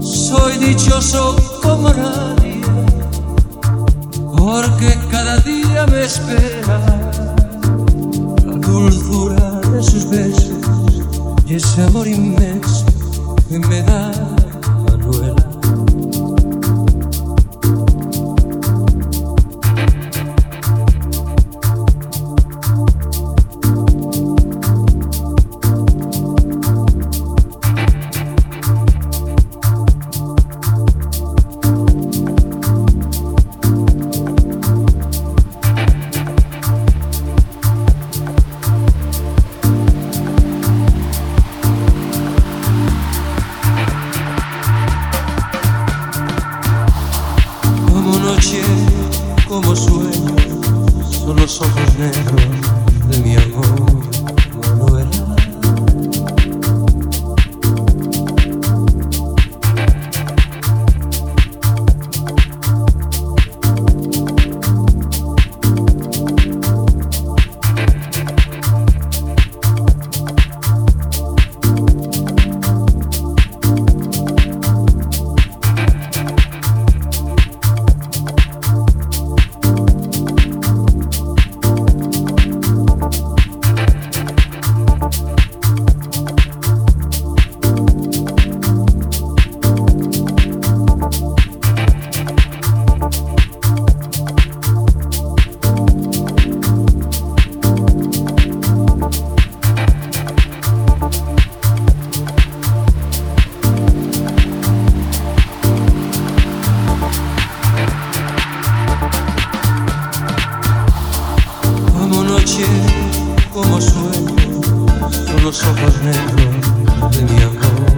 Soy dichoso como nadie, porque cada día me espera la dulzura de sus besos y ese amor inmenso. me da. ojos negros noche como sueño son los ojos negros de mi amor.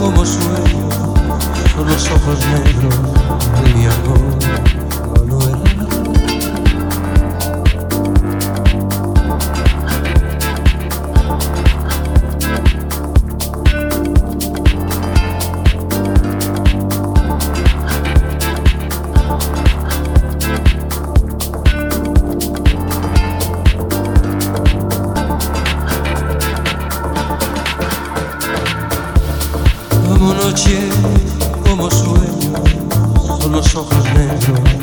como sueño, con los ojos negros de amor. noche como sueño con los ojos negros.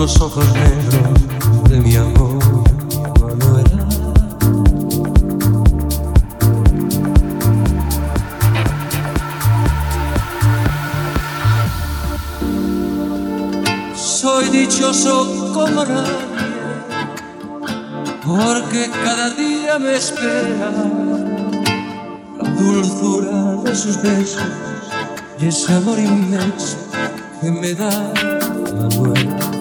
los ojos negros de mi amor Manuela. Soy dichoso como nadie, porque cada día me espera la dulzura de sus besos y ese amor inmenso que me da Manuela.